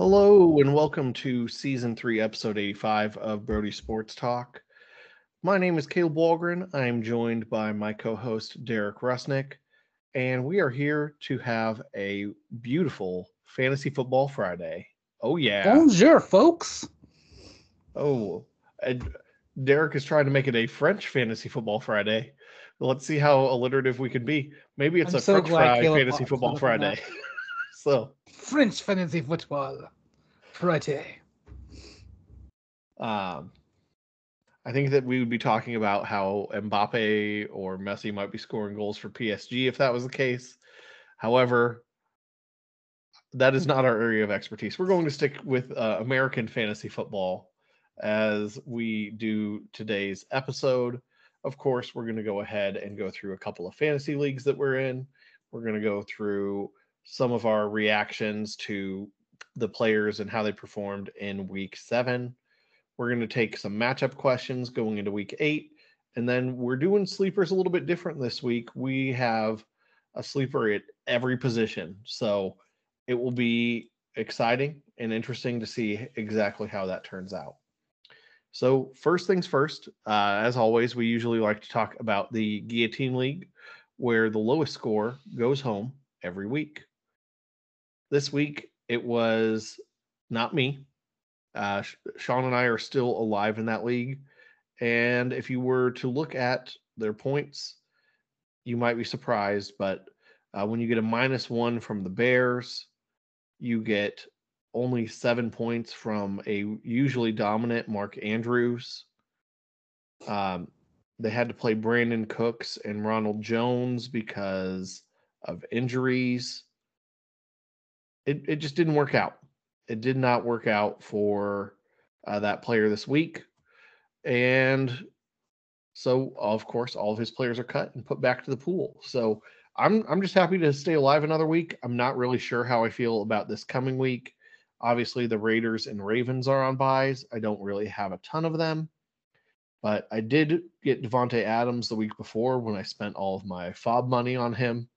Hello and welcome to season three, episode 85 of Brody Sports Talk. My name is Caleb Walgren. I am joined by my co host, Derek Rusnick, and we are here to have a beautiful Fantasy Football Friday. Oh, yeah. Bonjour, folks. Oh, and Derek is trying to make it a French Fantasy Football Friday. Let's see how alliterative we can be. Maybe it's I'm a so French fry Caleb Fantasy Football Friday. so, French fantasy football. Friday. Um, I think that we would be talking about how Mbappe or Messi might be scoring goals for PSG if that was the case. However, that is not our area of expertise. We're going to stick with uh, American fantasy football as we do today's episode. Of course, we're going to go ahead and go through a couple of fantasy leagues that we're in. We're going to go through some of our reactions to the players and how they performed in week seven. We're going to take some matchup questions going into week eight. And then we're doing sleepers a little bit different this week. We have a sleeper at every position. So it will be exciting and interesting to see exactly how that turns out. So, first things first, uh, as always, we usually like to talk about the Guillotine League, where the lowest score goes home every week. This week, it was not me. Uh, Sean and I are still alive in that league. And if you were to look at their points, you might be surprised. But uh, when you get a minus one from the Bears, you get only seven points from a usually dominant Mark Andrews. Um, they had to play Brandin Cooks and Ronald Jones because of injuries. It it just didn't work out. It did not work out for uh, that player this week, and so of course all of his players are cut and put back to the pool. So I'm I'm just happy to stay alive another week. I'm not really sure how I feel about this coming week. Obviously, the Raiders and Ravens are on byes. I don't really have a ton of them, but I did get Davante Adams the week before when I spent all of my FAAB money on him.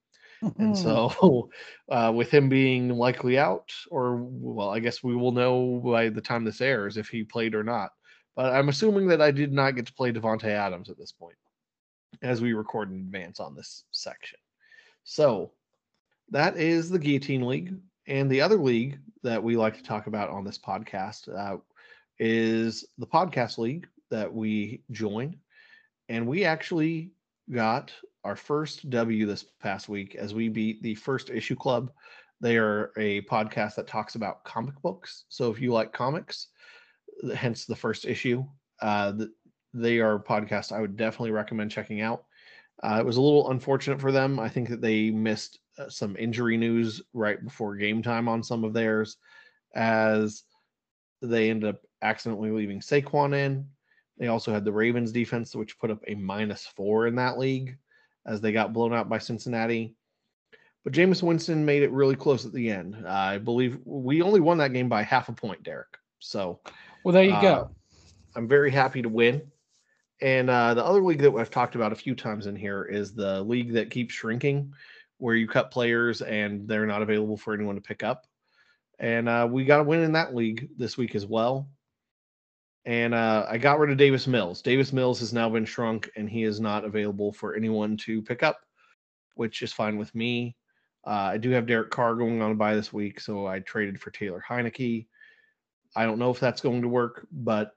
And so, uh, with him being likely out, or well, I guess we will know by the time this airs if he played or not. But I'm assuming that I did not get to play Davante Adams at this point, as we record in advance on this section. So that is the Guillotine League. And the other league that we like to talk about on this podcast uh, is the Podcast League that we joined. And we actually got our first W this past week as we beat the First Issue Club. They are a podcast that talks about comic books. So if you like comics, hence the first issue, uh, they are a podcast I would definitely recommend checking out. Uh, it was a little unfortunate for them. I think that they missed uh, some injury news right before game time on some of theirs, as they ended up accidentally leaving Saquon in. They also had the Ravens defense, which put up a minus four in that league as they got blown out by Cincinnati. But Jameis Winston made it really close at the end. Uh, I believe we only won that game by half a point, Derek. So, well, there you uh, go. I'm very happy to win. And uh, the other league that I've talked about a few times in here is the league that keeps shrinking, where you cut players and they're not available for anyone to pick up. And uh, we got a win in that league this week as well. And uh, I got rid of Davis Mills. Davis Mills has now been shrunk and he is not available for anyone to pick up, which is fine with me. Uh, I do have Derek Carr going on a bye this week, so I traded for Taylor Heinicke. I don't know if that's going to work, but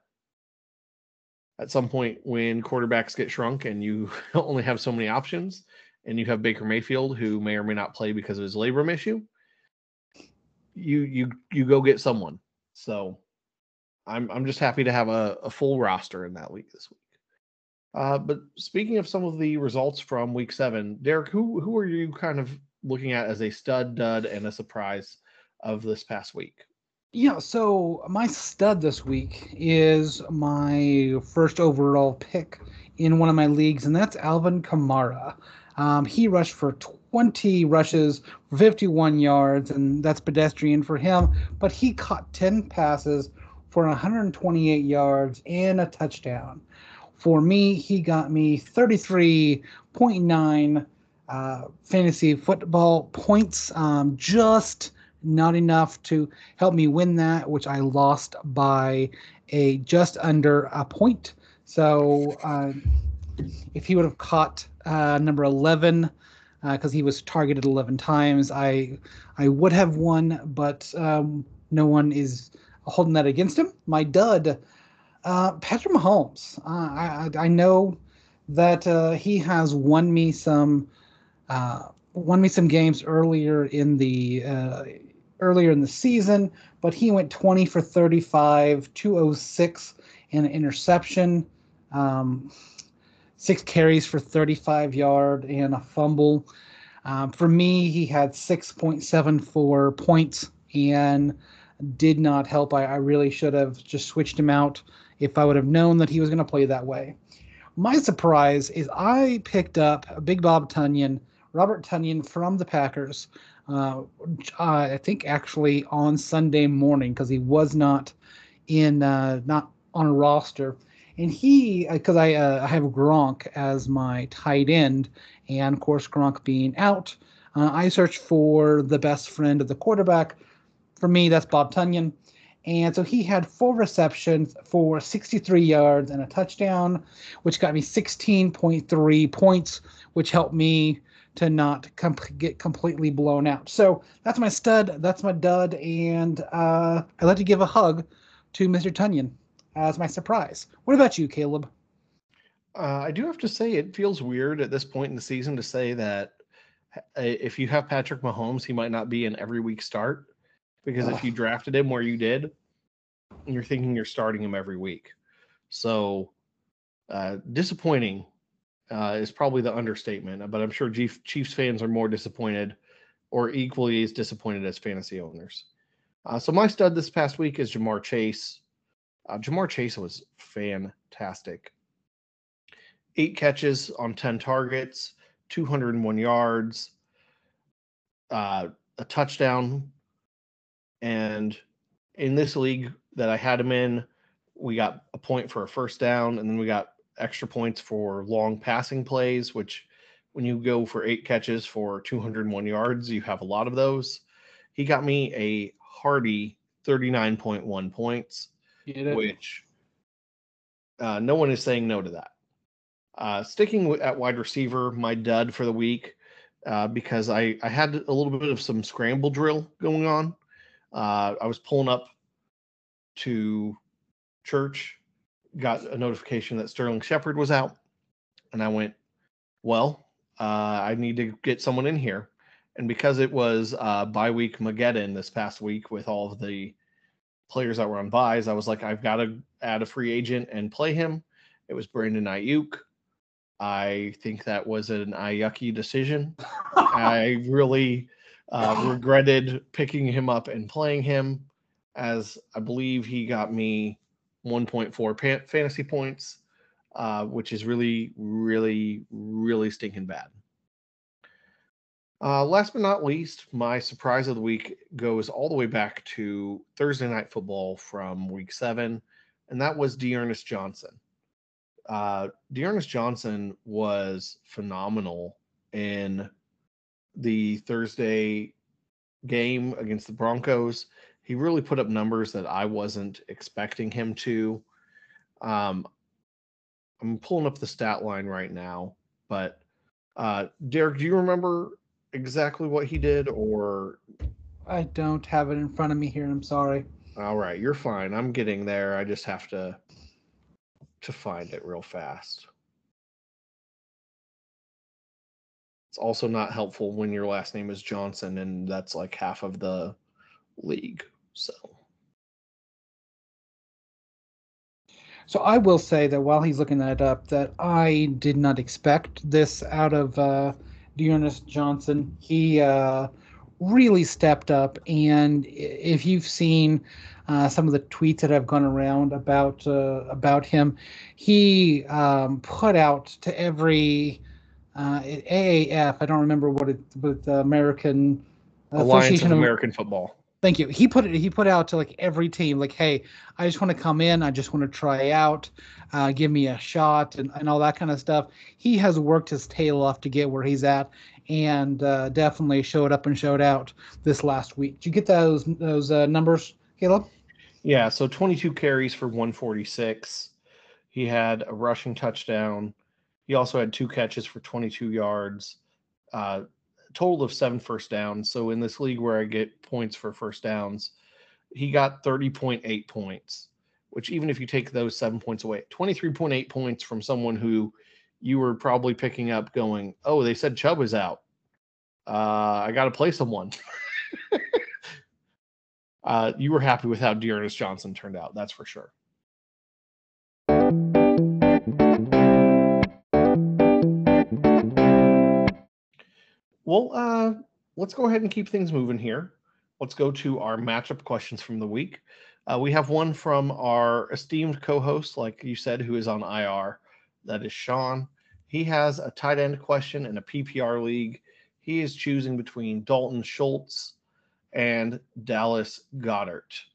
at some point when quarterbacks get shrunk and you only have so many options and you have Baker Mayfield who may or may not play because of his labrum issue, you you you go get someone. So I'm I'm just happy to have a, a full roster in that league this week. Uh, but speaking of some of the results from week seven, Derek, who who are you kind of looking at as a stud, dud, and a surprise of this past week? Yeah, so my stud this week is my first overall pick in one of my leagues, and that's Alvin Kamara. Um, he rushed for 20 rushes, 51 yards, and that's pedestrian for him, but he caught 10 passes for 128 yards and a touchdown. For me, he got me 33.9 uh, fantasy football points, um, just not enough to help me win that, which I lost by a just under a point. So uh, if he would have caught uh, number 11, because uh, he was targeted 11 times, I I would have won, but um, no one is holding that against him. My dud, uh, Patrick Mahomes. Uh, I, I know that uh, he has won me some won me some games earlier in the earlier in the season, but he went 20 for 35, 206 and an interception, um, six carries for 35 yard and a fumble. Um, for me, he had 6.74 points and did not help. I, I really should have just switched him out if I would have known that he was going to play that way. My surprise is I picked up Big Bob Tonyan, Robert Tonyan from the Packers, uh, I think actually on Sunday morning because he was not in uh, not on a roster. And he, because uh, I, uh, I have Gronk as my tight end, and of course Gronk being out, uh, I searched for the best friend of the quarterback. For me, that's Bob Tonyan. And so he had four receptions for 63 yards and a touchdown, which got me 16.3 points, which helped me to not get completely blown out. So that's my stud, that's my dud, and uh, I'd like to give a hug to Mr. Tonyan as my surprise. What about you, Caleb? Uh, I do have to say it feels weird at this point in the season to say that if you have Patrick Mahomes, he might not be an every week start because if you drafted him where you did, you're thinking you're starting him every week. So uh, disappointing uh, is probably the understatement. But I'm sure Chiefs fans are more disappointed or equally as disappointed as fantasy owners. Uh, so my stud this past week is Ja'Marr Chase. Uh, Ja'Marr Chase was fantastic. Eight catches on 10 targets, 201 yards, uh, a touchdown. And in this league that I had him in, we got a point for a first down, and then we got extra points for long passing plays, which when you go for eight catches for 201 yards, you have a lot of those. He got me a hearty 39.1 points, which uh, no one is saying no to that. Uh, sticking with, at wide receiver, my dud for the week uh, because I, I had a little bit of some scramble drill going on. Uh, I was pulling up to church got a notification that Sterling Shepard was out, and I went, well, uh, I need to get someone in here. And because it was uh, bye week Mageddon this past week with all of the players that were on byes, I was like, I've got to add a free agent and play him. It was Brandon Aiyuk. I think that was an Ayucky decision. I really uh, regretted picking him up and playing him, as I believe he got me 1.4 fantasy points, uh, which is really, really, really stinking bad. Uh, last but not least, my surprise of the week goes all the way back to Thursday night football from week seven, and that was D'Ernest Johnson. Uh, D'Ernest Johnson was phenomenal in the Thursday game against the Broncos he really put up numbers that I wasn't expecting him to. Um, I'm pulling up the stat line right now, but uh, Derek, do you remember exactly what he did, or I don't have it in front of me here. I'm sorry. All right, you're fine. I'm getting there. I just have to to find it real fast. It's also not helpful when your last name is Johnson and that's like half of the league. So. So I will say that while he's looking that up, that I did not expect this out of uh, D'Ernest Johnson. He uh, really stepped up, and if you've seen uh, some of the tweets that have gone around about uh, about him, he um, put out to every uh, AAF. I don't remember what it, but the American Alliance of American Football Thank you. He put it. He put out to like every team, like, "Hey, I just want to come in. I just want to try out. Uh, give me a shot and, and all that kind of stuff." He has worked his tail off to get where he's at, and uh, definitely showed up and showed out this last week. Did you get those those uh, numbers, Caleb? Yeah, so 22 carries for 146. He had a rushing touchdown. He also had two catches for 22 yards. Uh, total of seven first downs. So in this league where I get points for first downs, he got 30.8 points, which even if you take those seven points away, 23.8 points from someone who you were probably picking up going, oh, they said Chubb is out. Uh, I got to play someone. uh, you were happy with how D'Ernest Johnson turned out. That's for sure. Well, uh, let's go ahead and keep things moving here. Let's go to our matchup questions from the week. Uh, we have one from our esteemed co-host, like you said, who is on IR. That is Sean. He has a tight end question in a PPR league. He is choosing between Dalton Schultz and Dallas Goedert.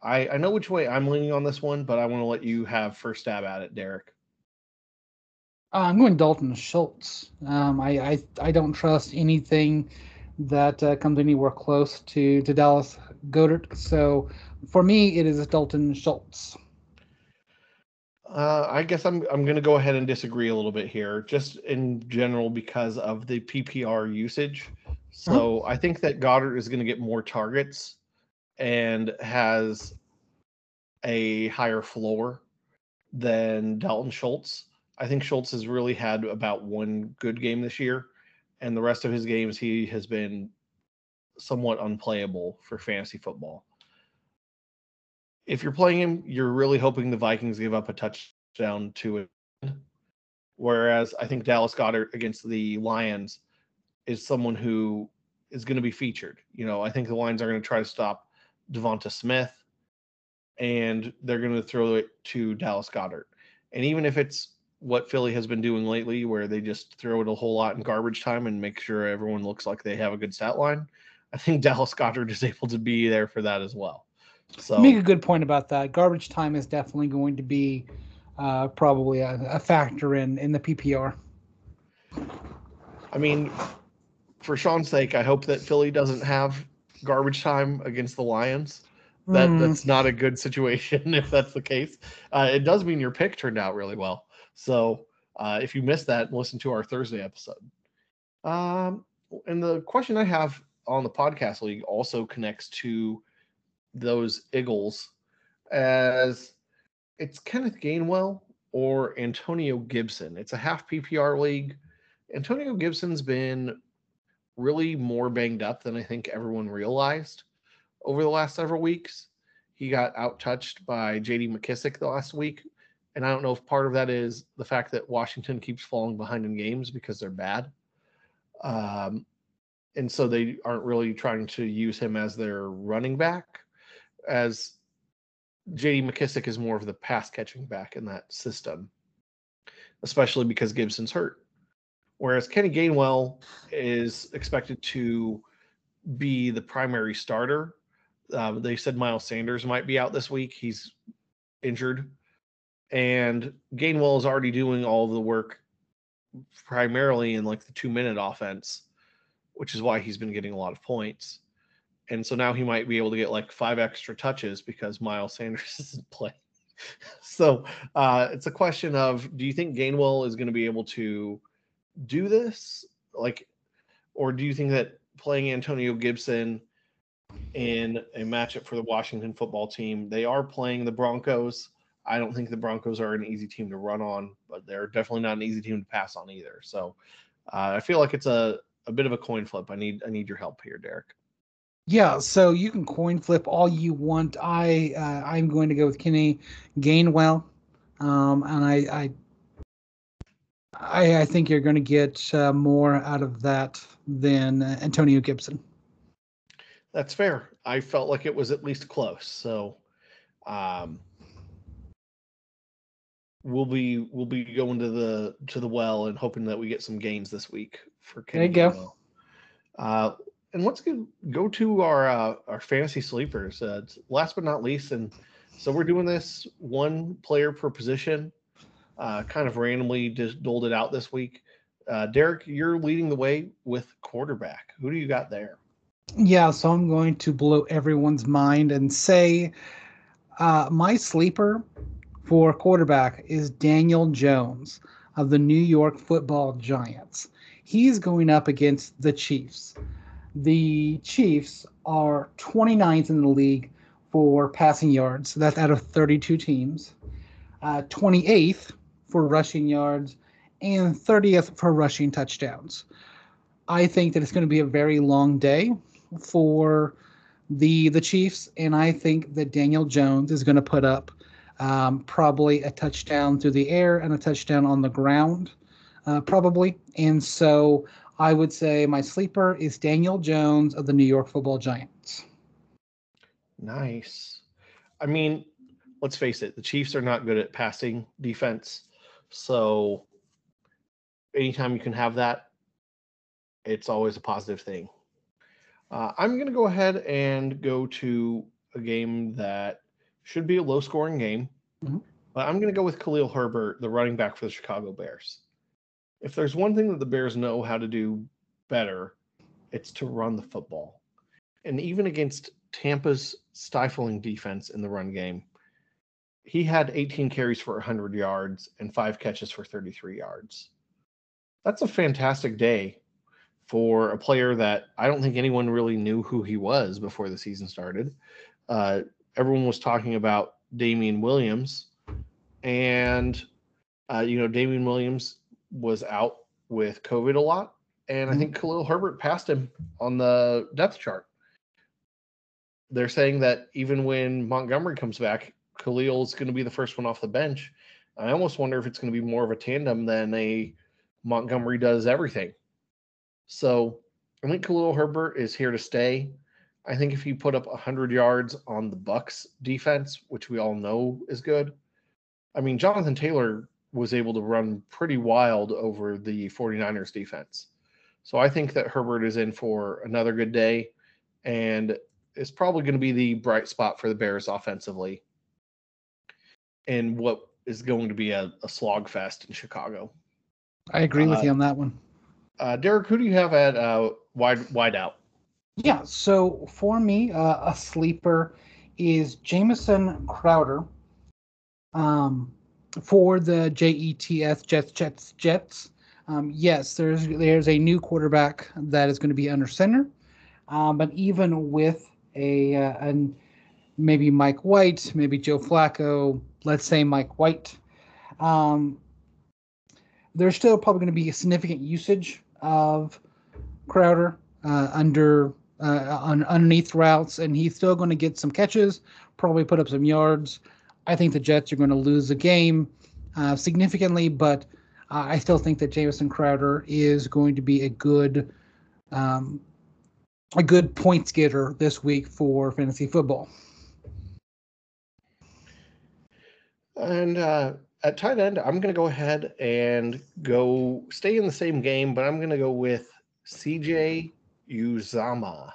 I, I know which way I'm leaning on this one, but I want to let you have first stab at it, Derek. Uh, I'm going Dalton Schultz. Um, I, I I don't trust anything that uh, comes anywhere close to to Dallas Goedert. So for me, it is Dalton Schultz. Uh, I guess I'm I'm going to go ahead and disagree a little bit here, just in general because of the PPR usage. So uh-huh. I think that Goedert is going to get more targets and has a higher floor than Dalton Schultz. I think Schultz has really had about one good game this year, and the rest of his games he has been somewhat unplayable for fantasy football if you're playing him, you're really hoping the Vikings give up a touchdown to it. Whereas I think Dallas Goedert against the Lions is someone who is going to be featured. You know, I think the Lions are going to try to stop Devonta Smith and they're going to throw it to Dallas Goedert. And even if it's what Philly has been doing lately, where they just throw it a whole lot in garbage time and make sure everyone looks like they have a good stat line, I think Dallas Goedert is able to be there for that as well. So make a good point about that. Garbage time is definitely going to be uh, probably a, a, factor in in the PPR. I mean, for Sean's sake, I hope that Philly doesn't have garbage time against the Lions. That mm. that's not a good situation if that's the case. Uh, it does mean your pick turned out really well. So uh, if you missed that, listen to our Thursday episode. Um, and the question I have on the podcast league also connects to those Eagles as it's Kenneth Gainwell or Antonio Gibson. It's a half PPR league. Antonio Gibson's been really more banged up than I think everyone realized over the last several weeks. He got out touched by JD McKissic the last week. And I don't know if part of that is the fact that Washington keeps falling behind in games because they're bad. Um, and so they aren't really trying to use him as their running back as JD McKissic is more of the pass catching back in that system, especially because Gibson's hurt. Whereas Kenny Gainwell is expected to be the primary starter. Um, they said Miles Sanders might be out this week. He's injured. And Gainwell is already doing all the work primarily in like the two minute offense, which is why he's been getting a lot of points and so now he might be able to get like five extra touches because Miles Sanders isn't playing. so uh, it's a question of do you think Gainwell is going to be able to do this, like, or do you think that playing Antonio Gibson in a matchup for the Washington football team, they are playing the Broncos. I don't think the Broncos are an easy team to run on, but they're definitely not an easy team to pass on either. So uh, I feel like it's a, a bit of a coin flip. I need I need your help here, Derek. Yeah, so you can coin flip all you want. I uh, I'm going to go with Kenny Gainwell, um, and I, I I, I think you're going to get uh, more out of that than uh, Antonio Gibson. That's fair. I felt like it was at least close. So, um, we'll be we'll be going to the to the well and hoping that we get some gains this week for Kenny. There you go. Uh, and let's go, go to our uh, our fantasy sleepers. Uh, last but not least, and so we're doing this one player per position, uh, kind of randomly just doled it out this week. Uh, Derek, you're leading the way with quarterback. Who do you got there? Yeah, so I'm going to blow everyone's mind and say uh, my sleeper for quarterback is Daniel Jones of the New York football giants. He's going up against the Chiefs. The Chiefs are 29th in the league for passing yards. That's out of 32 teams. Uh, 28th for rushing yards and 30th for rushing touchdowns. I think that it's going to be a very long day for the the Chiefs, and I think that Daniel Jones is going to put up um, probably a touchdown through the air and a touchdown on the ground, uh, probably. And so I would say my sleeper is Daniel Jones of the New York Football Giants. Nice. I mean, let's face it, the Chiefs are not good at passing defense. So anytime you can have that, it's always a positive thing. Uh, I'm going to go ahead and go to a game that should be a low scoring game, mm-hmm. but I'm going to go with Khalil Herbert, the running back for the Chicago Bears. If there's one thing that the Bears know how to do better, it's to run the football. And even against Tampa's stifling defense in the run game, he had 18 carries for 100 yards and five catches for 33 yards. That's a fantastic day for a player that I don't think anyone really knew who he was before the season started. Uh, everyone was talking about Damien Williams, and uh, you know Damien Williams was out with COVID a lot, and I mm-hmm. think Khalil Herbert passed him on the depth chart. They're saying that even when Montgomery comes back, Khalil's going to be the first one off the bench. I almost wonder if it's going to be more of a tandem than a Montgomery does everything. So I think Khalil Herbert is here to stay. I think if he put up 100 yards on the Bucs defense, which we all know is good, I mean, Jonathan Taylor was able to run pretty wild over the 49ers defense. So I think that Herbert is in for another good day and it's probably going to be the bright spot for the Bears offensively in what is going to be a, a slog fest in Chicago. I agree with uh, you on that one. Uh, Derek, who do you have at uh, wide wide out? Yeah, so for me, uh, a sleeper is Jamison Crowder um, for the JETS Jets Jets Jets. Um, yes, there's there's a new quarterback that is going to be under center, um, but even with a, uh, and maybe Mike White, maybe Joe Flacco, let's say Mike White, um, there's still probably going to be a significant usage of Crowder uh, under uh, on underneath routes, and he's still going to get some catches, probably put up some yards. I think the Jets are going to lose the game uh, significantly, but uh, I still think that Jamison Crowder is going to be a good um, a good points getter this week for fantasy football. And uh, at tight end, I'm going to go ahead and go stay in the same game, but I'm going to go with CJ Uzomah.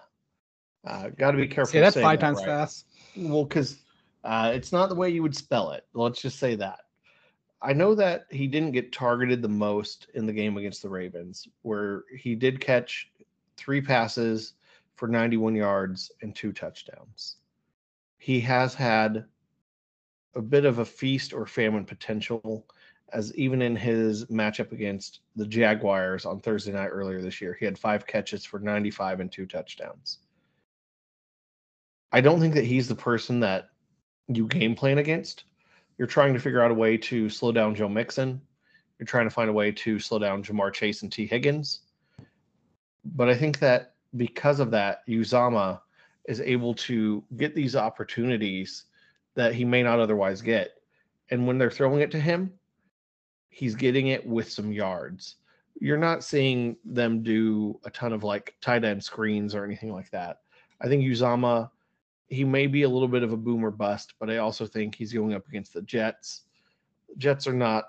Uh, Got to be careful. Say that's five that, times right? fast. Well, because uh, it's not the way you would spell it. Let's just say that. I know that he didn't get targeted the most in the game against the Ravens, where he did catch three passes for 91 yards and two touchdowns. He has had a bit of a feast or famine potential, as even in his matchup against the Jaguars on Thursday night earlier this year, he had five catches for 95 and two touchdowns. I don't think that he's the person that you game plan against. You're trying to figure out a way to slow down Joe Mixon. You're trying to find a way to slow down Ja'Marr Chase and Tee Higgins. But I think that because of that, Uzomah is able to get these opportunities that he may not otherwise get. And when they're throwing it to him, he's getting it with some yards. You're not seeing them do a ton of like tight end screens or anything like that. I think Uzomah, he may be a little bit of a boomer bust, but I also think he's going up against the Jets. Jets are not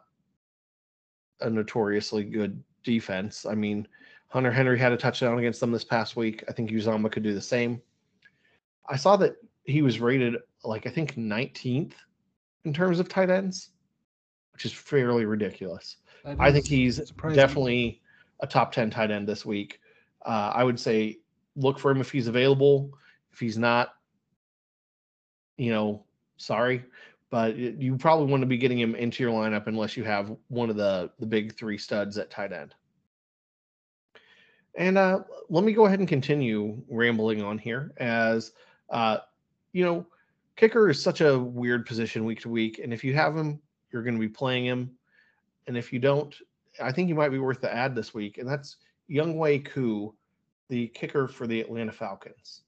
a notoriously good defense. I mean, Hunter Henry had a touchdown against them this past week. I think Uzomah could do the same. I saw that he was rated like I think 19th in terms of tight ends, which is fairly ridiculous. I think he's surprising. definitely a top 10 tight end this week. Uh, I would say look for him if he's available. If he's not, you know, sorry, but you probably want to be getting him into your lineup unless you have one of the the big three studs at tight end. And uh, let me go ahead and continue rambling on here as uh, you know, kicker is such a weird position week to week, and if you have him, you're going to be playing him, and if you don't, I think you might be worth the ad this week, and that's Younghoe Koo, the kicker for the Atlanta Falcons.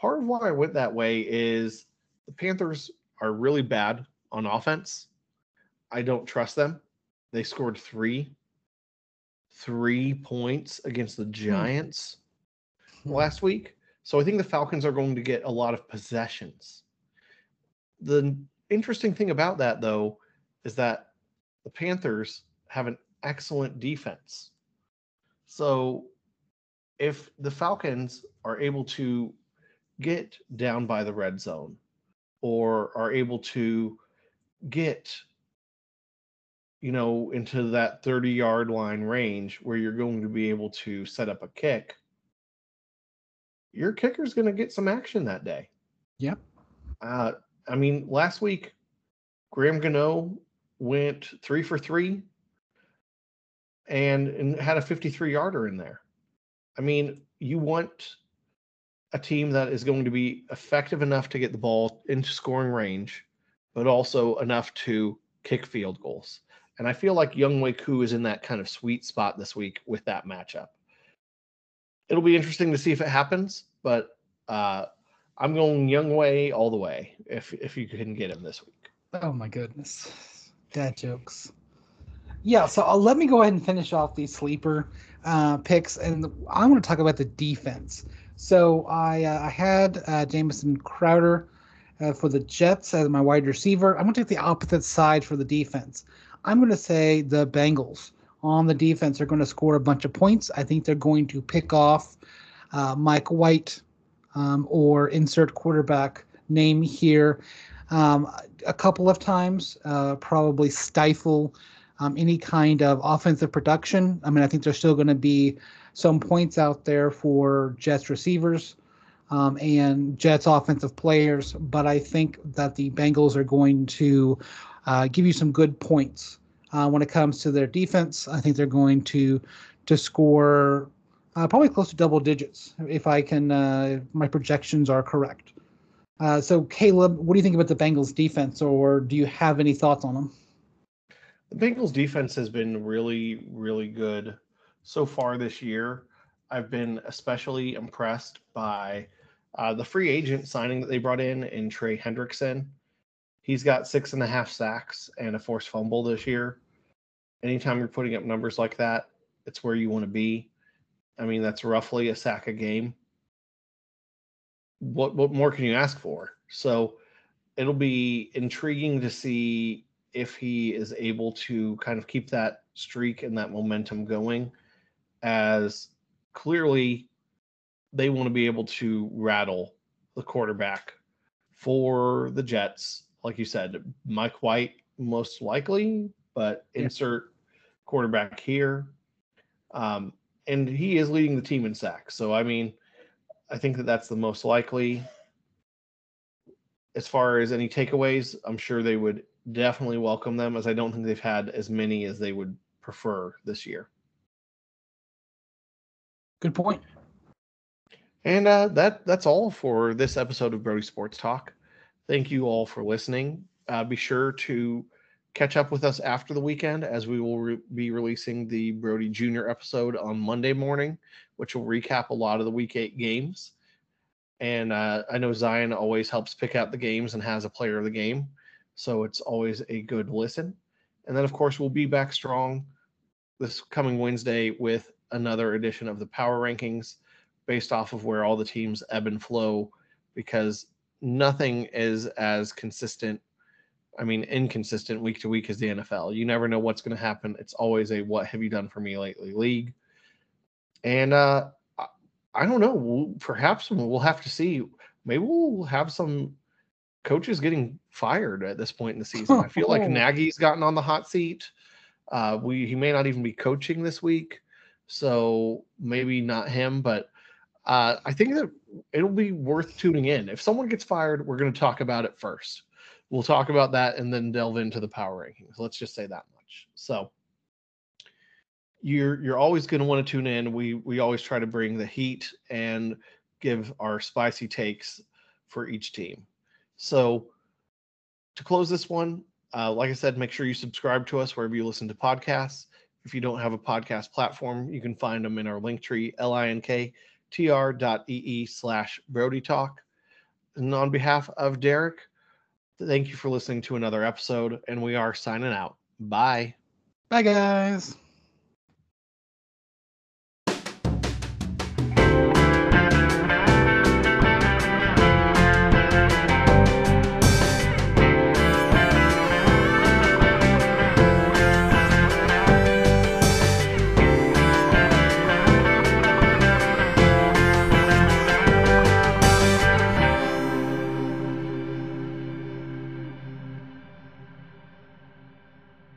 Part of why I went that way is the Panthers are really bad on offense. I don't trust them. They scored three, three points against the hmm. Giants hmm. last week. So I think the Falcons are going to get a lot of possessions. The interesting thing about that, though, is that the Panthers have an excellent defense. So if the Falcons are able to get down by the red zone or are able to get you know into that 30 yard line range where you're going to be able to set up a kick your kicker's going to get some action that day yep uh, i mean last week graham gano went three for three and, and had a 53 yarder in there i mean you want a team that is going to be effective enough to get the ball into scoring range, but also enough to kick field goals. And I feel like Younghoe Koo is in that kind of sweet spot this week with that matchup. It'll be interesting to see if it happens, but uh, I'm going Younghoe all the way if if you can get him this week. Oh my goodness, dad jokes. Yeah, so uh, let me go ahead and finish off these sleeper uh, picks, and I want to talk about the defense. So I uh, I had uh, Jamison Crowder uh, for the Jets as my wide receiver. I'm going to take the opposite side for the defense. I'm going to say the Bengals on the defense are going to score a bunch of points. I think they're going to pick off uh, Mike White um, or insert quarterback name here um, a couple of times, uh, probably stifle um, any kind of offensive production. I mean, I think they're still going to be some points out there for Jets receivers um, and Jets offensive players, but I think that the Bengals are going to uh, give you some good points uh, when it comes to their defense. I think they're going to to score uh, probably close to double digits if I can. Uh, my projections are correct. Uh, so, Caleb, what do you think about the Bengals defense, or do you have any thoughts on them? The Bengals defense has been really, really good so far this year. I've been especially impressed by uh, the free agent signing that they brought in in Trey Hendrickson. He's got six and a half sacks and a forced fumble this year. Anytime you're putting up numbers like that, it's where you want to be. I mean, that's roughly a sack a game. What what more can you ask for? So it'll be intriguing to see if he is able to kind of keep that streak and that momentum going as clearly they want to be able to rattle the quarterback for the Jets. Like you said, Mike White most likely, but yeah. insert quarterback here. Um, and he is leading the team in sacks. So, I mean, I think that that's the most likely. As far as any takeaways, I'm sure they would definitely welcome them, as I don't think they've had as many as they would prefer this year. Good point. And uh, that that's all for this episode of Brody Sports Talk. Thank you all for listening. Uh, be sure to catch up with us after the weekend as we will re- be releasing the Brody Junior episode on Monday morning, which will recap a lot of the Week Eight games. And uh, I know Zion always helps pick out the games and has a player of the game, so it's always a good listen. And then, of course, we'll be back strong this coming Wednesday with another edition of the power rankings based off of where all the teams ebb and flow because nothing is as consistent I mean, inconsistent week to week as the NFL. You never know what's going to happen. It's always a what have you done for me lately league. And uh, I don't know. Perhaps we'll have to see. Maybe we'll have some coaches getting fired at this point in the season. I feel like Nagy's gotten on the hot seat. Uh, we he may not even be coaching this week. So maybe not him, but uh, I think that it'll be worth tuning in. If someone gets fired, we're going to talk about it first. We'll talk about that and then delve into the power rankings. Let's just say that much. So you're you're always going to want to tune in. We we always try to bring the heat and give our spicy takes for each team. So to close this one, uh, like I said, make sure you subscribe to us wherever you listen to podcasts. If you don't have a podcast platform, you can find them in our link tree, linktr.ee slash Brody Talk. And on behalf of Derek, thank you for listening to another episode, and we are signing out. Bye. Bye, guys.